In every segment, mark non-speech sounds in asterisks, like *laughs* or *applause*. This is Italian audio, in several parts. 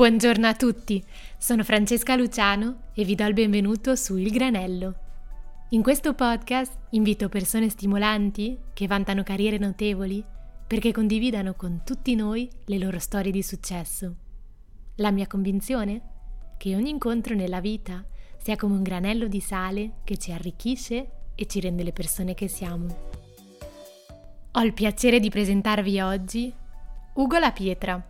Buongiorno a tutti, sono Francesca Luciano e vi do il benvenuto su Il Granello. In questo podcast invito persone stimolanti che vantano carriere notevoli perché condividano con tutti noi le loro storie di successo. La mia convinzione? Che ogni incontro nella vita sia come un granello di sale che ci arricchisce e ci rende le persone che siamo. Ho il piacere di presentarvi oggi Ugo La Pietra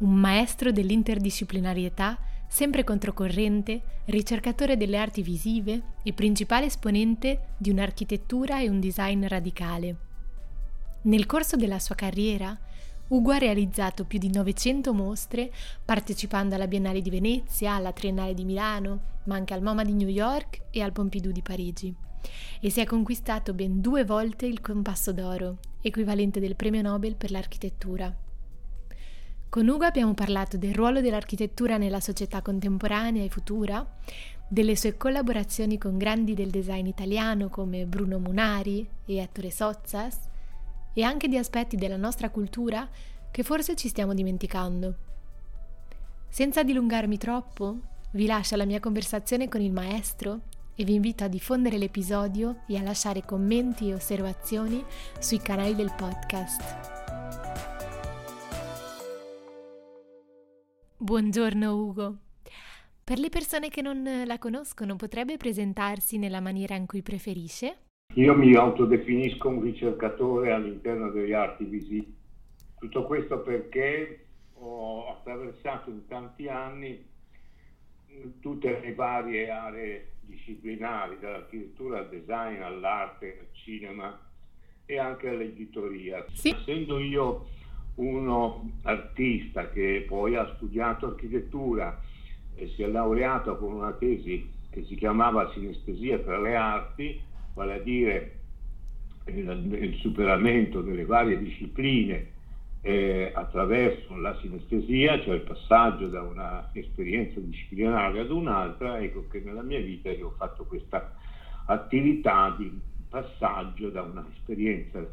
un maestro dell'interdisciplinarietà, sempre controcorrente, ricercatore delle arti visive e principale esponente di un'architettura e un design radicale. Nel corso della sua carriera, Ugo ha realizzato più di 900 mostre, partecipando alla Biennale di Venezia, alla Triennale di Milano, ma anche al MoMA di New York e al Pompidou di Parigi. E si è conquistato ben due volte il Compasso d'Oro, equivalente del Premio Nobel per l'architettura. Con Ugo abbiamo parlato del ruolo dell'architettura nella società contemporanea e futura, delle sue collaborazioni con grandi del design italiano come Bruno Munari e Ettore Sozzas, e anche di aspetti della nostra cultura che forse ci stiamo dimenticando. Senza dilungarmi troppo, vi lascio la mia conversazione con il maestro e vi invito a diffondere l'episodio e a lasciare commenti e osservazioni sui canali del podcast. Buongiorno Ugo. Per le persone che non la conoscono, potrebbe presentarsi nella maniera in cui preferisce? Io mi autodefinisco un ricercatore all'interno delle arti visive. Tutto questo perché ho attraversato in tanti anni tutte le varie aree disciplinari, dall'architettura al design, all'arte, al cinema e anche all'editoria. Sì. Essendo io uno artista che poi ha studiato architettura e si è laureato con una tesi che si chiamava Sinestesia tra le arti, vale a dire il, superamento delle varie discipline eh, attraverso la sinestesia, cioè il passaggio da un'esperienza disciplinare ad un'altra, ecco che nella mia vita io ho fatto questa attività di passaggio da un'esperienza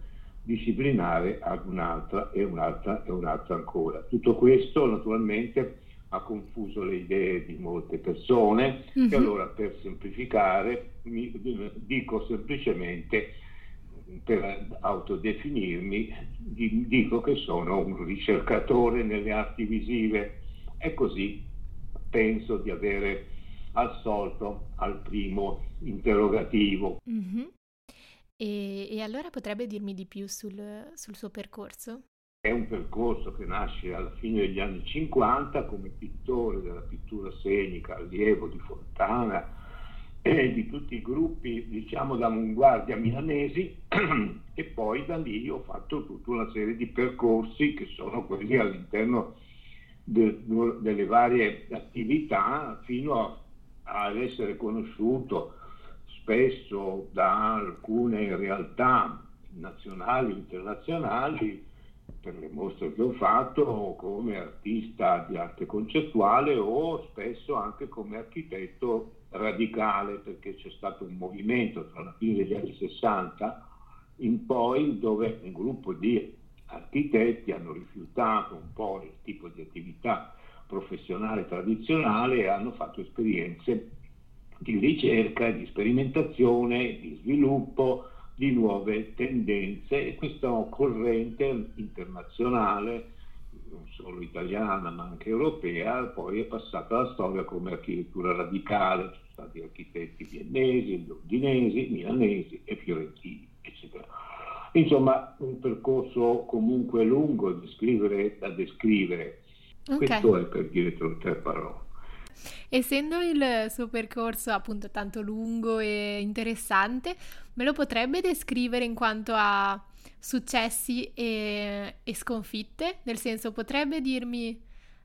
disciplinare ad un'altra e un'altra e un'altra ancora. Tutto questo naturalmente ha confuso le idee di molte persone mm-hmm. e allora per semplificare mi, dico semplicemente per autodefinirmi dico che sono un ricercatore nelle arti visive e così penso di avere assolto al primo interrogativo. Mm-hmm. E, e allora potrebbe dirmi di più sul, sul suo percorso? È un percorso che nasce alla fine degli anni 50 come pittore della pittura scenica, allievo di Fontana e di tutti i gruppi, diciamo, d'avanguardia milanesi *clears throat* e poi da lì ho fatto tutta una serie di percorsi che sono quelli all'interno de, delle varie attività fino a, ad essere conosciuto spesso da alcune realtà nazionali internazionali per le mostre che ho fatto come artista di arte concettuale o spesso anche come architetto radicale perché c'è stato un movimento tra la fine degli anni 60 in poi dove un gruppo di architetti hanno rifiutato un po' il tipo di attività professionale tradizionale e hanno fatto esperienze di ricerca, di sperimentazione, di sviluppo di nuove tendenze e questa corrente internazionale, non solo italiana ma anche europea, poi è passata alla storia come architettura radicale, ci sono stati architetti viennesi, londinesi, milanesi e fiorentini, eccetera. Insomma, un percorso comunque lungo da descrivere, da descrivere. Okay. Questo è per dire tre parole. Essendo il suo percorso appunto tanto lungo e interessante, me lo potrebbe descrivere in quanto a successi e, e sconfitte? Nel senso, potrebbe dirmi,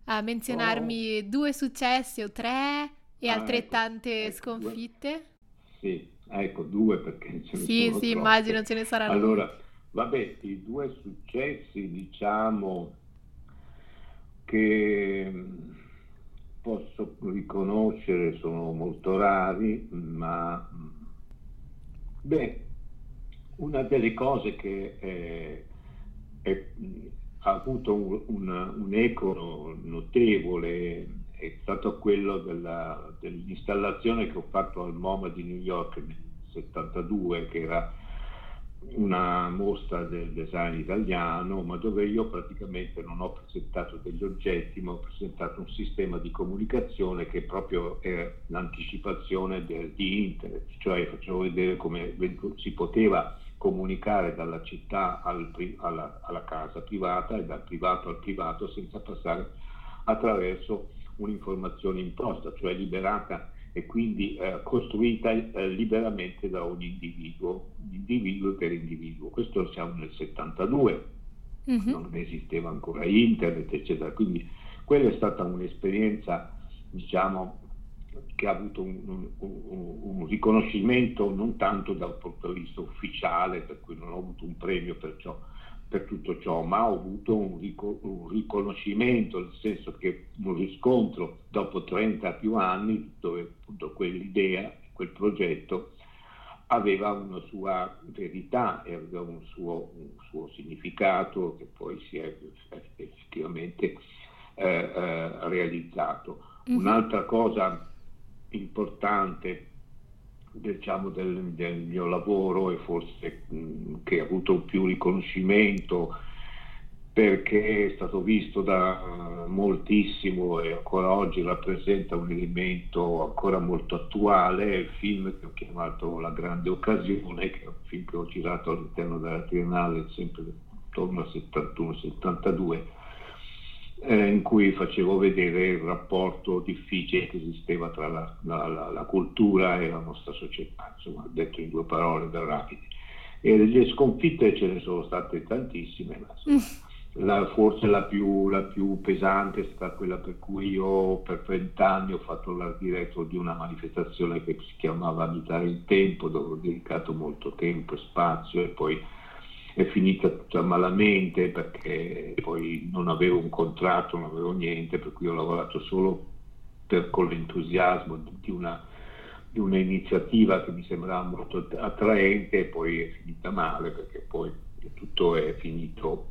uh, menzionarmi oh. due successi o tre e ah, ecco, altrettante ecco, sconfitte? Due. Sì, ecco, due perché ce ne sì, sono Sì, sì, immagino ce ne saranno. Allora, vabbè, i due successi, diciamo, che posso riconoscere sono molto rari, ma beh, una delle cose che è, è ha avuto un, un, un eco notevole, è stato quello della, dell'installazione che ho fatto al MoMA di New York nel 72, che era una mostra del design italiano, ma dove io praticamente non ho presentato degli oggetti, ma ho presentato un sistema di comunicazione che proprio è l'anticipazione de, di internet, cioè facevo vedere come si poteva comunicare dalla città al, alla, alla, casa privata e dal privato al privato senza passare attraverso un'informazione imposta, cioè liberata e quindi eh, costruita eh, liberamente da un individuo, individuo per individuo. Questo siamo nel 72, mm-hmm. non esisteva ancora internet, eccetera. Quindi quella è stata un'esperienza, diciamo, che ha avuto un, un, un, un, riconoscimento non tanto dal punto di vista ufficiale, per cui non ho avuto un premio per, ciò, per tutto ciò, ma ho avuto un, riconoscimento, nel senso che un riscontro dopo 30 più anni dove appunto quell'idea, quel progetto aveva una sua verità e aveva un suo, suo significato che poi si è effettivamente eh, eh, realizzato. Mm-hmm. Un'altra cosa importante diciamo, del, del, mio lavoro e forse mh, che ha avuto più riconoscimento perché è stato visto da moltissimo e ancora oggi rappresenta un elemento ancora molto attuale, il film che ho chiamato La grande occasione, che è un film che ho girato all'interno della Triennale sempre intorno al 71-72 eh, in cui facevo vedere il rapporto difficile che esisteva tra la, la, la, la, cultura e la nostra società, insomma, detto in due parole da rapidi. E le sconfitte ce ne sono state tantissime, ma insomma, mm. forse la più, la più, pesante è stata quella per cui io per 30 anni ho fatto l'art diretto di una manifestazione che si chiamava Abitare il Tempo, dove ho dedicato molto tempo e spazio e poi è finita tutta malamente perché poi non avevo un contratto, non avevo niente, per cui ho lavorato solo per, con l'entusiasmo di una, di un'iniziativa che mi sembrava molto attraente e poi è finita male perché poi tutto è finito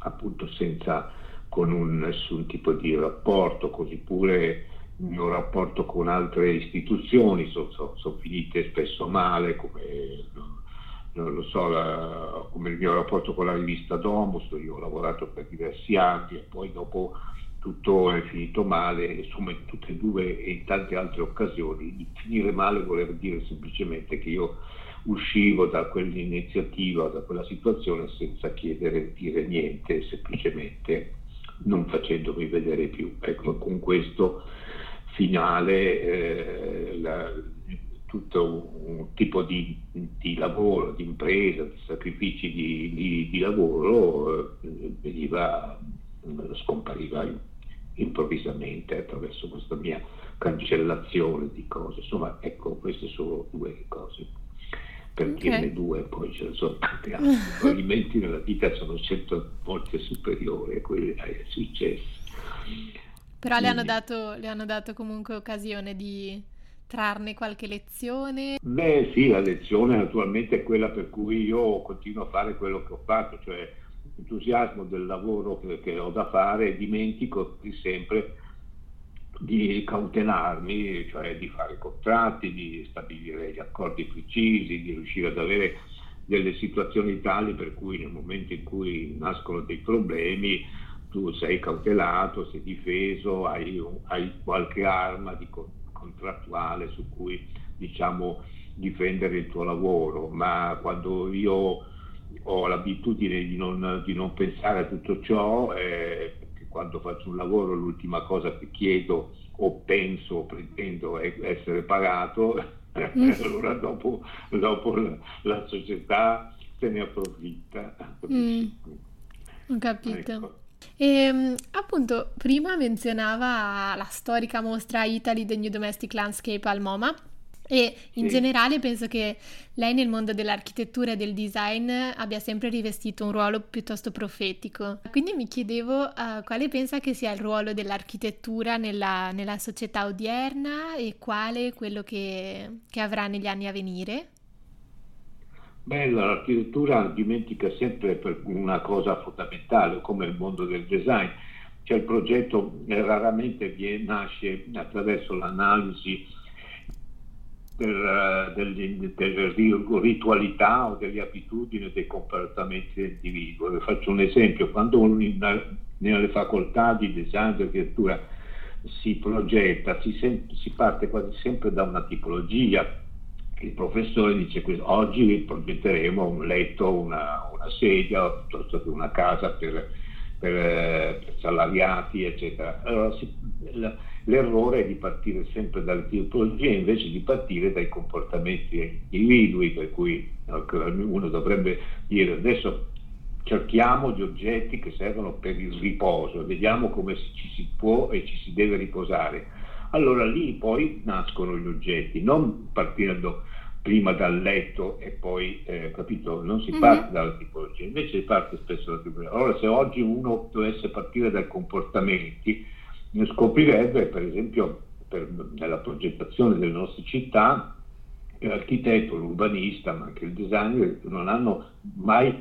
appunto senza con un, nessun tipo di rapporto, così pure il mio rapporto con altre istituzioni sono, sono, sono finite spesso male come lo so, la, come il mio rapporto con la rivista Domus, io ho lavorato per diversi anni e poi dopo tutto è finito male, insomma in tutte e due e in tante altre occasioni. Finire male voleva dire semplicemente che io uscivo da quell'iniziativa, da quella situazione senza chiedere dire niente, semplicemente non facendomi vedere più. Ecco, con questo finale eh, la, tutto un tipo di, di, lavoro, di impresa, di sacrifici di, di, di lavoro eh, veniva, scompariva improvvisamente attraverso questa mia cancellazione di cose. Insomma, ecco, queste sono due cose. Per okay. dirne due, poi ce ne sono tante altre. *laughs* Probabilmente nella vita sono cento volte superiori a quelli ai successi. Però le hanno, dato, le hanno dato comunque occasione di trarne qualche lezione? Beh sì, la lezione naturalmente è quella per cui io continuo a fare quello che ho fatto, cioè l'entusiasmo del lavoro che, che ho da fare e dimentico di sempre di cautelarmi, cioè di fare contratti, di stabilire gli accordi precisi, di riuscire ad avere delle situazioni tali per cui nel momento in cui nascono dei problemi tu sei cautelato, sei difeso, hai, hai qualche arma di contatto contrattuale su cui diciamo difendere il tuo lavoro, ma quando io ho l'abitudine di non, di non pensare a tutto ciò, eh, quando faccio un lavoro l'ultima cosa che chiedo o penso o pretendo è essere pagato, mm. *laughs* allora dopo, dopo la, la, società se ne approfitta. Mm. Ho capito. Ecco. E ehm, appunto, prima menzionava la storica mostra Italy The New Domestic Landscape al MoMA e in sì. generale penso che lei nel mondo dell'architettura e del design abbia sempre rivestito un ruolo piuttosto profetico. Quindi mi chiedevo uh, quale pensa che sia il ruolo dell'architettura nella, nella società odierna e quale quello che, che avrà negli anni a venire. Beh, l'architettura dimentica sempre una cosa fondamentale, come il mondo del design. Cioè il progetto raramente nasce attraverso l'analisi del, del, delle ritualità o delle abitudini o dei comportamenti dell'individuo. Vi faccio un esempio, quando in, nelle facoltà di design e architettura si progetta, si, sem- si parte quasi sempre da una tipologia il professore dice che oggi progetteremo un letto, una, una sedia piuttosto che una casa per, per, per salariati, eccetera. Allora, si, l'errore è di partire sempre dalle tipologie invece di partire dai comportamenti individui, per cui uno dovrebbe dire adesso cerchiamo gli oggetti che servono per il riposo, vediamo come ci si può e ci si deve riposare allora lì poi nascono gli oggetti, non partendo prima dal letto e poi, eh, capito, non si mhm. parte mm-hmm. dalla tipologia, invece si parte spesso dalla tipologia. Allora se oggi uno dovesse partire dai comportamenti, scoprirebbe per esempio per, nella progettazione delle nostre città l'architetto, l'urbanista, ma anche il designer non hanno mai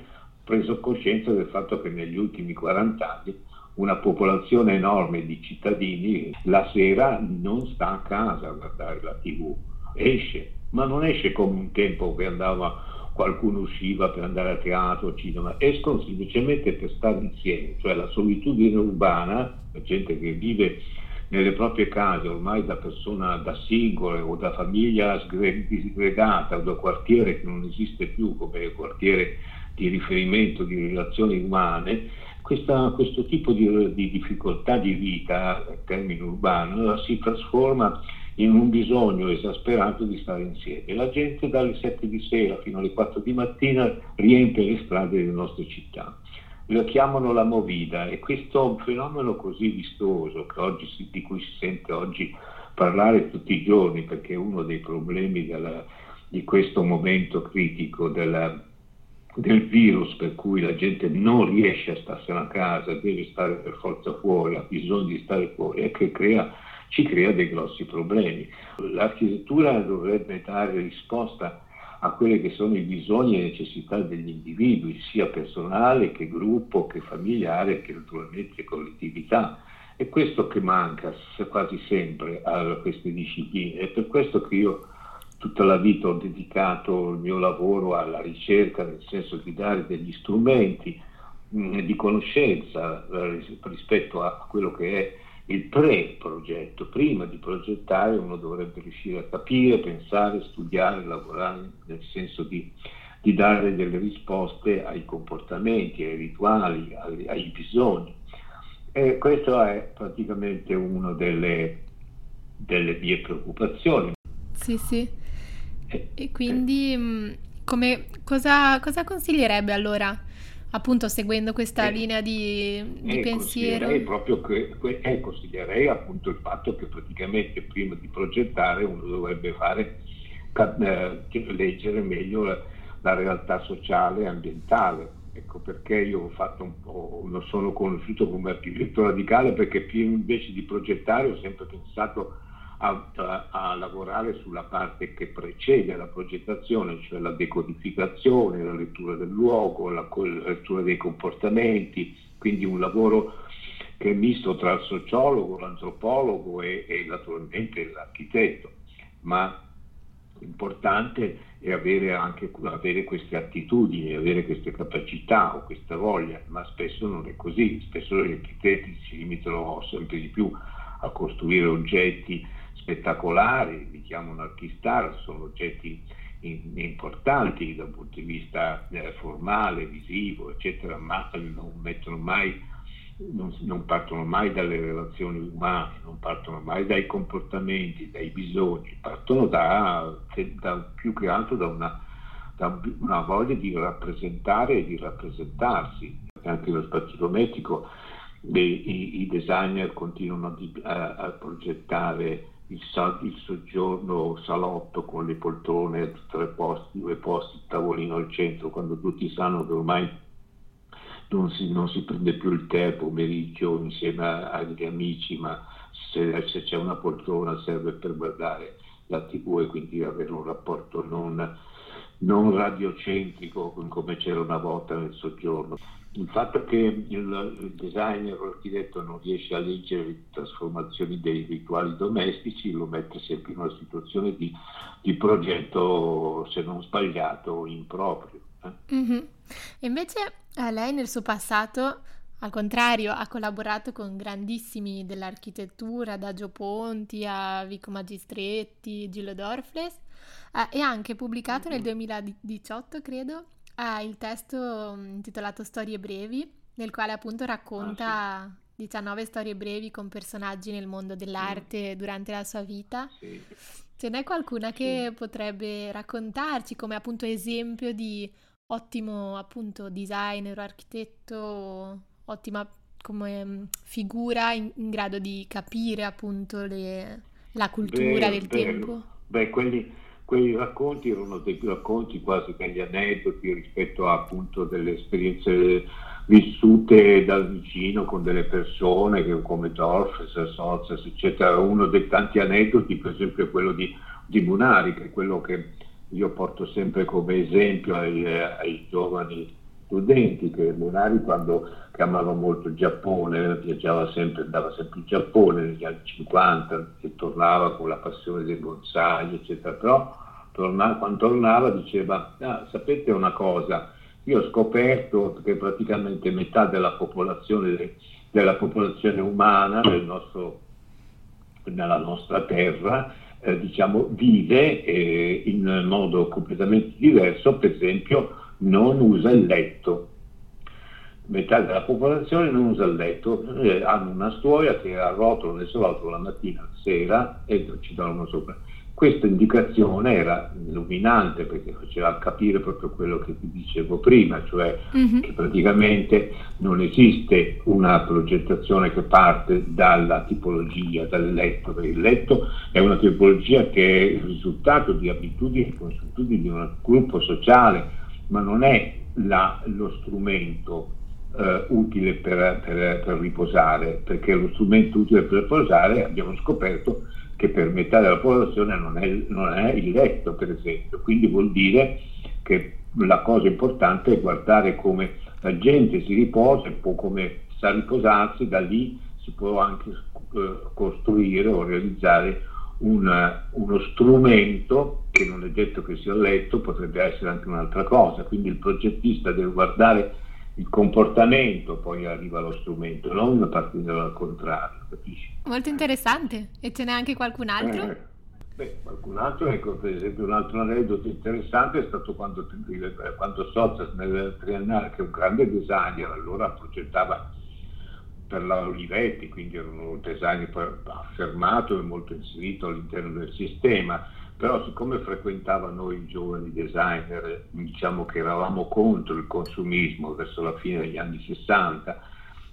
preso coscienza del fatto che negli ultimi 40 anni una popolazione enorme di cittadini la sera non sta a casa a guardare la tv, esce, ma non esce come un tempo che andava, qualcuno usciva per andare a teatro, cinema, escono semplicemente per stare insieme, cioè la solitudine urbana, la gente che vive nelle proprie case ormai da persona da singole o da famiglia disgregata o da quartiere che non esiste più come quartiere di riferimento di relazioni umane, questa, questo tipo di, di, difficoltà di vita, in termine urbano, si trasforma in un bisogno esasperato di stare insieme. La gente dalle 7 di sera fino alle 4 di mattina riempie le strade delle nostre città. Lo chiamano la movida e questo fenomeno così vistoso si, di cui si sente oggi parlare tutti i giorni, perché è uno dei problemi della, di questo momento critico della, del virus per cui la gente non riesce a starsene a casa, deve stare per forza fuori, ha bisogno di stare fuori e che crea, ci crea dei grossi problemi. L'architettura dovrebbe dare risposta a quelli che sono i bisogni e le necessità degli individui, sia personale che gruppo, che familiare, che naturalmente collettività. È questo che manca quasi sempre a queste discipline. È per questo che io tutta la vita ho dedicato il mio lavoro alla ricerca, nel senso di dare degli strumenti mh, mm, di conoscenza eh, rispetto a quello che è il pre-progetto. Prima di progettare uno dovrebbe riuscire a capire, pensare, studiare, lavorare, nel senso di, di dare delle risposte ai comportamenti, ai rituali, ai, ai bisogni. E questo è praticamente una delle, delle mie preoccupazioni. Sì, sì. E quindi mm, come, cosa, cosa, consiglierebbe allora, appunto seguendo questa eh, linea di, di eh, pensiero? Consiglierei proprio che, eh, consiglierei appunto il fatto che praticamente prima di progettare uno dovrebbe fare, eh, leggere meglio la, la realtà sociale e ambientale. Ecco perché io ho fatto un po', non sono conosciuto come architetto radicale perché invece di progettare ho sempre pensato a, a, a, lavorare sulla parte che precede la progettazione, cioè la decodificazione, la lettura del luogo, la, la lettura dei comportamenti, quindi un lavoro che è misto tra il sociologo, l'antropologo e, e naturalmente l'architetto, ma importante è avere anche avere queste attitudini, avere queste capacità o questa voglia, ma spesso non è così, spesso gli architetti si limitano sempre di più a costruire oggetti spettacolari, li chiamano archistar, sono oggetti importanti dal punto di vista eh, formale, visivo, eccetera, ma non mettono mai non, non, partono mai dalle relazioni umane, non partono mai dai comportamenti, dai bisogni, partono da, da più che altro da una, da una, voglia di rappresentare e di rappresentarsi. Anche lo spazio domestico, i, i, designer continuano a, a progettare il, il, soggiorno salotto con le poltrone, tre posti, due posti, il tavolino al centro, quando tutti sanno che ormai non si, non si prende più il tè pomeriggio insieme agli amici, ma se, se, c'è una poltrona serve per guardare la tv e quindi avere un rapporto non, non radiocentrico come c'era una volta nel soggiorno. Il fatto che il designer o l'architetto non riesce a leggere le trasformazioni dei rituali domestici lo mette sempre in una situazione di, di progetto, se non sbagliato, improprio. Eh? Mm-hmm. Invece eh, lei nel suo passato, al contrario, ha collaborato con grandissimi dell'architettura, da Gio Ponti a Vico Magistretti, Gillo Dorfles, eh, e ha anche pubblicato nel 2018, credo, ha il testo mm, intitolato Storie brevi, nel quale appunto racconta ah, sì. 19 storie brevi con personaggi nel mondo dell'arte sì. durante la sua vita. Sì. Ce n'è qualcuna che potrebbe raccontarci come appunto esempio di ottimo appunto designer o architetto, ottima come mm, figura in, in grado di capire appunto le, la cultura vero, del vero. tempo? Beh, quelli quei racconti erano dei racconti quasi degli aneddoti rispetto a appunto delle esperienze vissute dal vicino con delle persone che, come Dorfes, Sozes, eccetera. Uno dei tanti aneddoti, per esempio, è quello di, di Munari, che è quello che io porto sempre come esempio ai, ai giovani studenti, che Munari quando che amava molto il Giappone, viaggiava sempre, andava sempre in Giappone negli anni 50 e tornava con la passione dei bonsai, eccetera, però torna, quando tornava diceva, ah, sapete una cosa, io ho scoperto che praticamente metà della popolazione, della popolazione umana nel nostro, nella nostra terra eh, diciamo, vive eh, in modo completamente diverso, per esempio non usa il letto metà della popolazione non usa il letto, eh, hanno una stuoia che arrotolano e srotolano la mattina, la sera e ci dormono sopra. Questa indicazione era illuminante perché faceva capire proprio quello che ti dicevo prima, cioè mm-hmm. che praticamente non esiste una progettazione che parte dalla tipologia, dal letto, perché il letto è una tipologia che è il risultato di abitudini e consuetudini di un gruppo sociale, ma non è la, lo strumento eh, utile per, per, per, riposare, perché lo strumento utile per riposare abbiamo scoperto che per metà della popolazione non è, non è il letto, per esempio. Quindi vuol dire che la cosa importante è guardare come la gente si riposa e come sa riposarsi, da lì si può anche eh, costruire o realizzare una, uno strumento che non è detto che sia letto, potrebbe essere anche un'altra cosa. Quindi il progettista deve guardare il comportamento poi arriva allo strumento, non partendo dal contrario, capisci? Molto interessante. E ce n'è anche qualcun altro? Eh, beh, qualcun altro, ecco, per esempio un altro aneddoto interessante è stato quando, quando Sozas nel triennale, che è un grande designer, allora progettava per la Olivetti, quindi era un designer affermato e molto inserito all'interno del sistema, però siccome frequentava noi giovani designer, diciamo che eravamo contro il consumismo verso la fine degli anni 60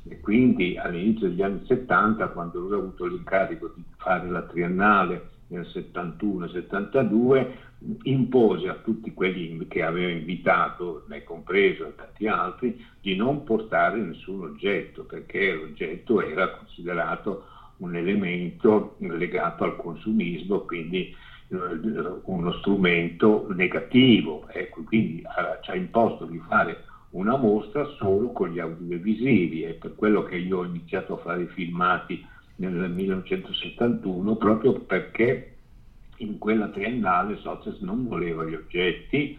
e quindi all'inizio degli anni 70, quando lui ha avuto l'incarico di fare la triennale nel 71-72, impose a tutti quelli che aveva invitato, me compreso e tanti altri, di non portare nessun oggetto, perché l'oggetto era considerato un elemento legato al consumismo, quindi uno strumento negativo, ecco, quindi ci ha imposto di fare una mostra solo con gli audiovisivi e per quello che io ho iniziato a fare i filmati nel 1971 proprio perché in quella triennale Soces non voleva gli oggetti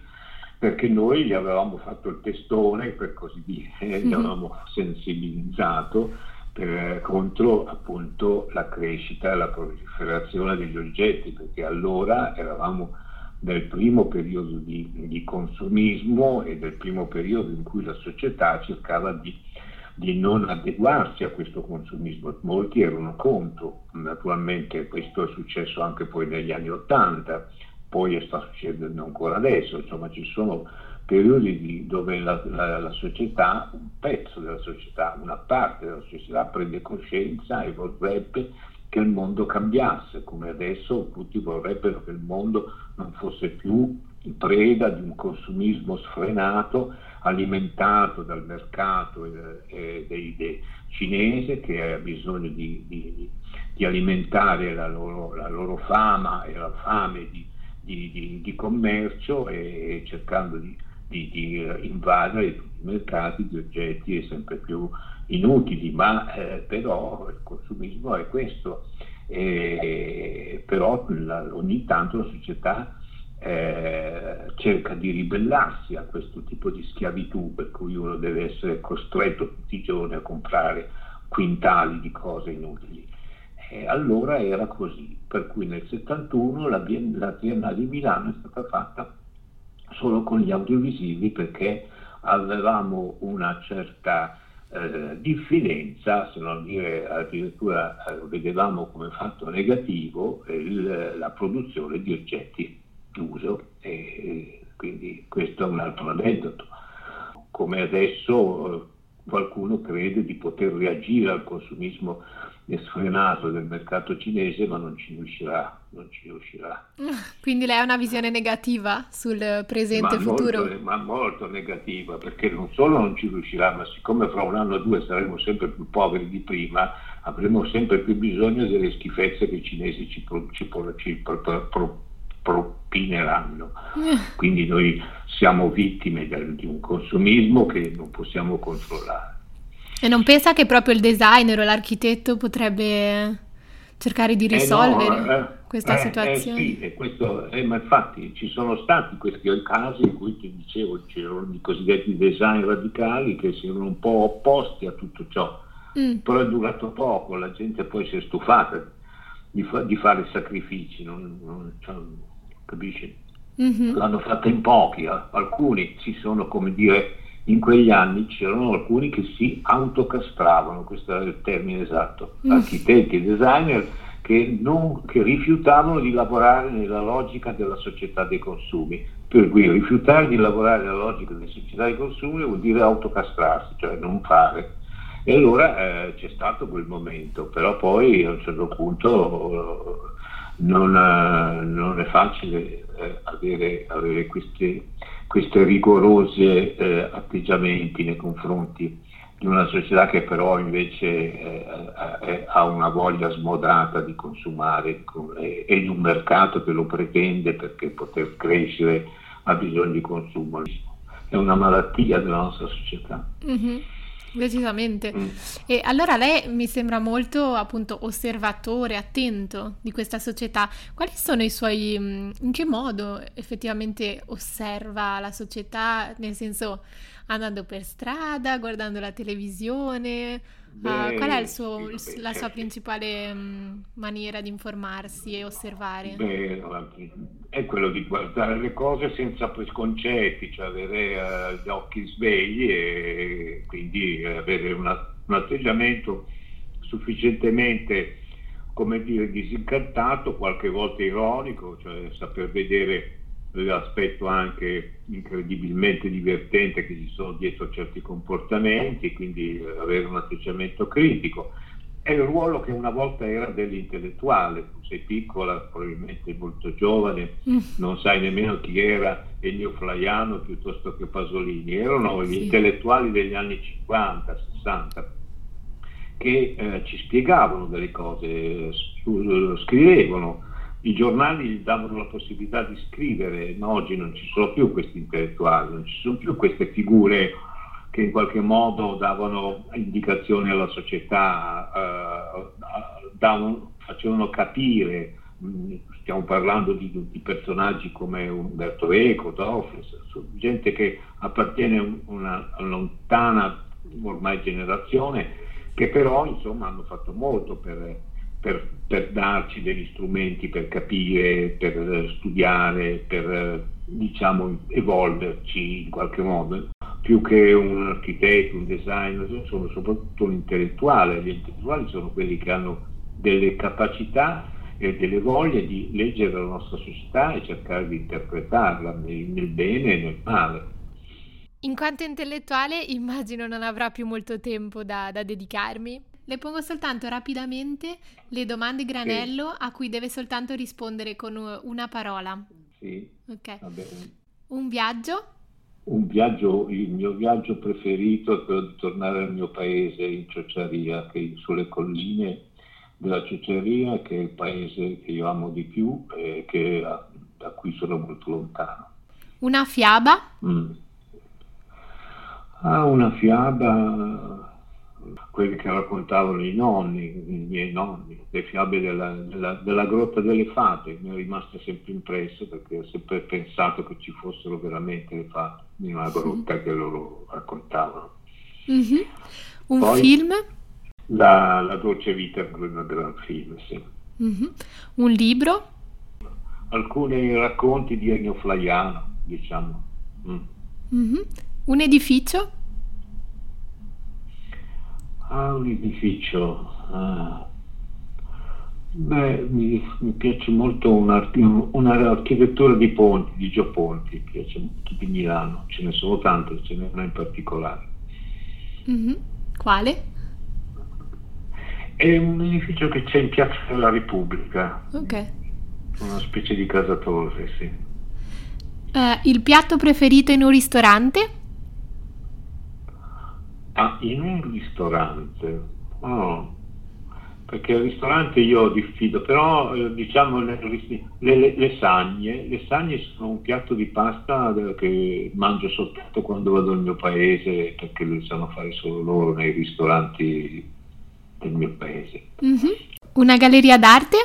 perché noi gli avevamo fatto il testone per così dire, mm-hmm. *laughs* gli avevamo sensibilizzato per, contro appunto la crescita e la proliferazione degli oggetti, perché allora eravamo nel primo periodo di, di consumismo e del primo periodo in cui la società cercava di, di non adeguarsi a questo consumismo. Molti erano contro, naturalmente questo è successo anche poi negli anni Ottanta, poi sta succedendo ancora adesso, insomma ci sono periodi di, dove la, la, la, società, un pezzo della società, una parte della società prende coscienza e vorrebbe che il mondo cambiasse, come adesso tutti vorrebbero che il mondo non fosse più preda di un consumismo sfrenato alimentato dal mercato eh, dei, dei cinese che ha bisogno di, di, di alimentare la loro, la loro, fama e la fame di, di, commercio e cercando di, invadere tutti i mercati di oggetti sempre più inutili, ma eh, però il consumismo è questo. E, però la, ogni tanto la società eh, cerca di ribellarsi a questo tipo di schiavitù per cui uno deve essere costretto tutti i giorni a comprare quintali di cose inutili. E allora era così, per cui nel 71 la, la Biennale di Milano è stata fatta solo con gli audiovisivi perché avevamo una certa eh, diffidenza, se non dire addirittura eh, vedevamo come fatto negativo il, la produzione di oggetti d'uso e quindi questo è un altro aneddoto. Come adesso eh, qualcuno crede di poter reagire al consumismo sfrenato del mercato cinese, ma non ci riuscirà. Non ci riuscirà. *laughs* Quindi lei ha una visione negativa sul presente e futuro? Molto, ma molto negativa, perché non solo non ci riuscirà, ma siccome fra un anno o due saremo sempre più poveri di prima, avremo sempre più bisogno delle schifezze che i cinesi ci, pro, ci, ci pro, pro, propineranno. *laughs* Quindi noi siamo vittime di un consumismo che non possiamo controllare. E non pensa che proprio il designer o l'architetto potrebbe cercare di risolvere eh no, eh, questa eh, situazione? Eh sì, questo, eh, ma infatti ci sono stati questi casi in cui ti dicevo c'erano i cosiddetti design radicali che si erano un po' opposti a tutto ciò, mm. però è durato poco, la gente poi si è stufata di, fa- di fare sacrifici, non, non, cioè, capisci? Mm-hmm. L'hanno fatta in pochi, eh. alcuni si sono, come dire, in quegli anni c'erano alcuni che si autocastravano, questo è il termine esatto, mm. architetti e designer che, non, che, rifiutavano di lavorare nella logica della società dei consumi. Per cui rifiutare di lavorare nella logica della società dei consumi vuol dire autocastrarsi, cioè non fare. E allora eh, c'è stato quel momento, però poi a un certo punto non, eh, non è facile eh, avere, avere questi, rigorosi eh, atteggiamenti nei confronti di una società che però invece ha una voglia smodata di consumare e di un mercato che lo pretende perché poter crescere ha bisogno di consumo. È una malattia della nostra società. Mm-hmm. Decisamente. Mm. E allora lei mi sembra molto appunto osservatore, attento di questa società. Quali sono i suoi... Mm, in che modo effettivamente osserva la società? Nel senso andando per strada, guardando la televisione? Beh, uh, qual è suo, sì, la sua principale um, maniera di informarsi e osservare? Beh, è quello di guardare le cose senza preconcetti, cioè avere uh, gli occhi svegli e quindi avere una, un atteggiamento sufficientemente, come dire, disincantato, qualche volta ironico, cioè saper vedere l'aspetto anche incredibilmente divertente che ci sono dietro certi comportamenti, quindi eh, avere un atteggiamento critico. È il ruolo che una volta era dell'intellettuale, tu sei piccola, probabilmente molto giovane, mm. non sai nemmeno chi era Ennio Flaiano piuttosto che Pasolini, erano gli intellettuali degli anni 50, 60 che eh, ci spiegavano delle cose, scrivevano i giornali gli davano la possibilità di scrivere, ma oggi non ci sono più questi intellettuali, non ci sono più queste figure che in qualche modo davano indicazioni alla società, eh, davano, facevano capire, stiamo parlando di, di, personaggi come Umberto Eco, Dofres, gente che appartiene a una lontana ormai generazione, che però insomma hanno fatto molto per per, per, darci degli strumenti per capire, per studiare, per diciamo evolverci in qualche modo. Più che un architetto, un designer, sono soprattutto un intellettuale. Gli intellettuali sono quelli che hanno delle capacità e delle voglie di leggere la nostra società e cercare di interpretarla nel, nel bene e nel male. In quanto intellettuale immagino non avrà più molto tempo da, da dedicarmi, le pongo soltanto rapidamente le domande granello sì. a cui deve soltanto rispondere con una parola. Sì. Ok. Un viaggio? Un viaggio, il mio viaggio preferito è quello di tornare al mio paese in Ciociaria, che è sulle colline della Ciociaria, che è il paese che io amo di più e che da cui sono molto lontano. Una fiaba? Mm. Ah, una fiaba quelli che raccontavano i nonni, i miei nonni, le fiabe della, della, della grotta delle fate, mi è rimasto sempre impresso perché ho sempre pensato che ci fossero veramente le fate in una grotta che loro raccontavano. Mm-hmm. Un Poi, film? La, la, dolce vita del gran film, sì. Mm-hmm. Un libro? Alcuni racconti di Ennio Flaiano, diciamo. Mm. Mm-hmm. Un edificio? Ah, un edificio. Ah. Beh, mi, mi, piace molto un'architettura di ponti, di Gio Ponti, mi piace molto di Milano, ce ne sono tante, ce n'è una in particolare. Mm-hmm. Quale? È un edificio che c'è in Piazza della Repubblica. Ok. Una specie di casa torre, sì. Uh, il piatto preferito in un ristorante? Ah, in un ristorante? Oh, perché al ristorante io diffido, però eh, diciamo le, le, le, sagne, le sagne sono un piatto di pasta che mangio soltanto quando vado al mio paese perché le sanno fare solo loro nei ristoranti del mio paese. Mm-hmm. Una galleria d'arte?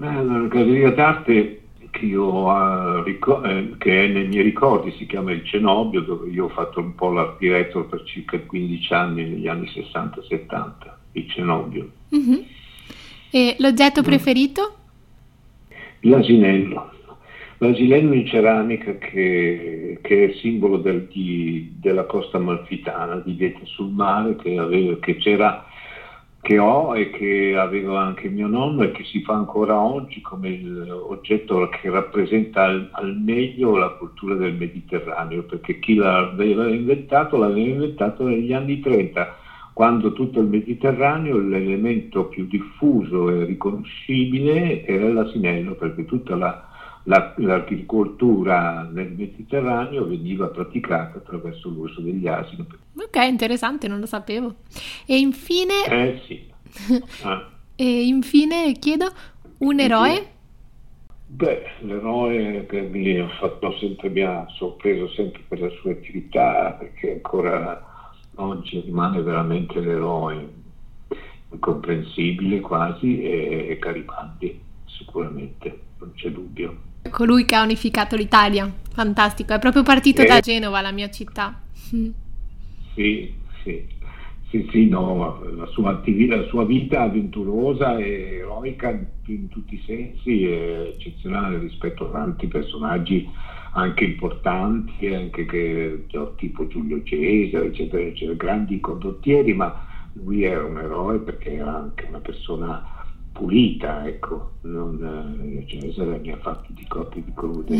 Eh, una galleria d'arte che, io, ricor- eh, che è nei miei ricordi, si chiama Il Cenobio, dove io ho fatto un po' l'art director per circa 15 anni, negli anni 60-70, il Cenobio. Mm-hmm. E l'oggetto mm. preferito? L'asinello. L'asinello in ceramica che, che è simbolo del, di, della costa malfitana, di Vete sul mare, che, aveva, che c'era che ho e che aveva anche mio nonno e che si fa ancora oggi come oggetto che rappresenta al, al, meglio la cultura del Mediterraneo, perché chi l'aveva inventato l'aveva inventato negli anni 30, quando tutto il Mediterraneo l'elemento più diffuso e riconoscibile era l'asinello, perché tutta la, l'agricoltura nel Mediterraneo veniva praticata attraverso l'uso degli asini. Ok, interessante, non lo sapevo. E infine... Eh sì. *laughs* Ah. e infine chiedo un eroe? Beh, l'eroe che mi ha, fatto sempre, mi ha sorpreso sempre per la sua attività, perché ancora oggi rimane veramente l'eroe, incomprensibile quasi, e Garibaldi, sicuramente, non c'è dubbio colui che ha unificato l'Italia. Fantastico, è proprio partito eh, da Genova, la mia città. Sì, sì. Sì, sì, no, la sua, attività, la sua vita avventurosa e eroica in tutti i sensi è eccezionale rispetto a tanti personaggi anche importanti, anche che, tipo Giulio Cesare, eccetera, eccetera, grandi condottieri, ma lui era un eroe perché era anche una persona pulita, ecco, non, Cesare mi ha fatto di cotte di crude.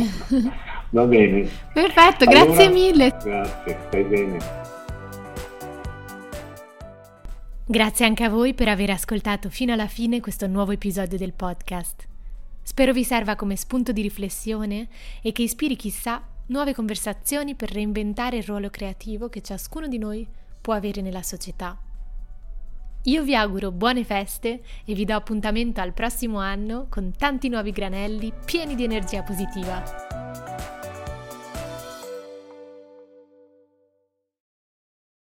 *laughs* Va bene. Perfetto, allora, grazie mille. Grazie, stai bene. Grazie anche a voi per aver ascoltato fino alla fine questo nuovo episodio del podcast. Spero vi serva come spunto di riflessione e che ispiri chissà nuove conversazioni per reinventare il ruolo creativo che ciascuno di noi può avere nella società. Io vi auguro buone feste e vi do appuntamento al prossimo anno con tanti nuovi granelli pieni di energia positiva.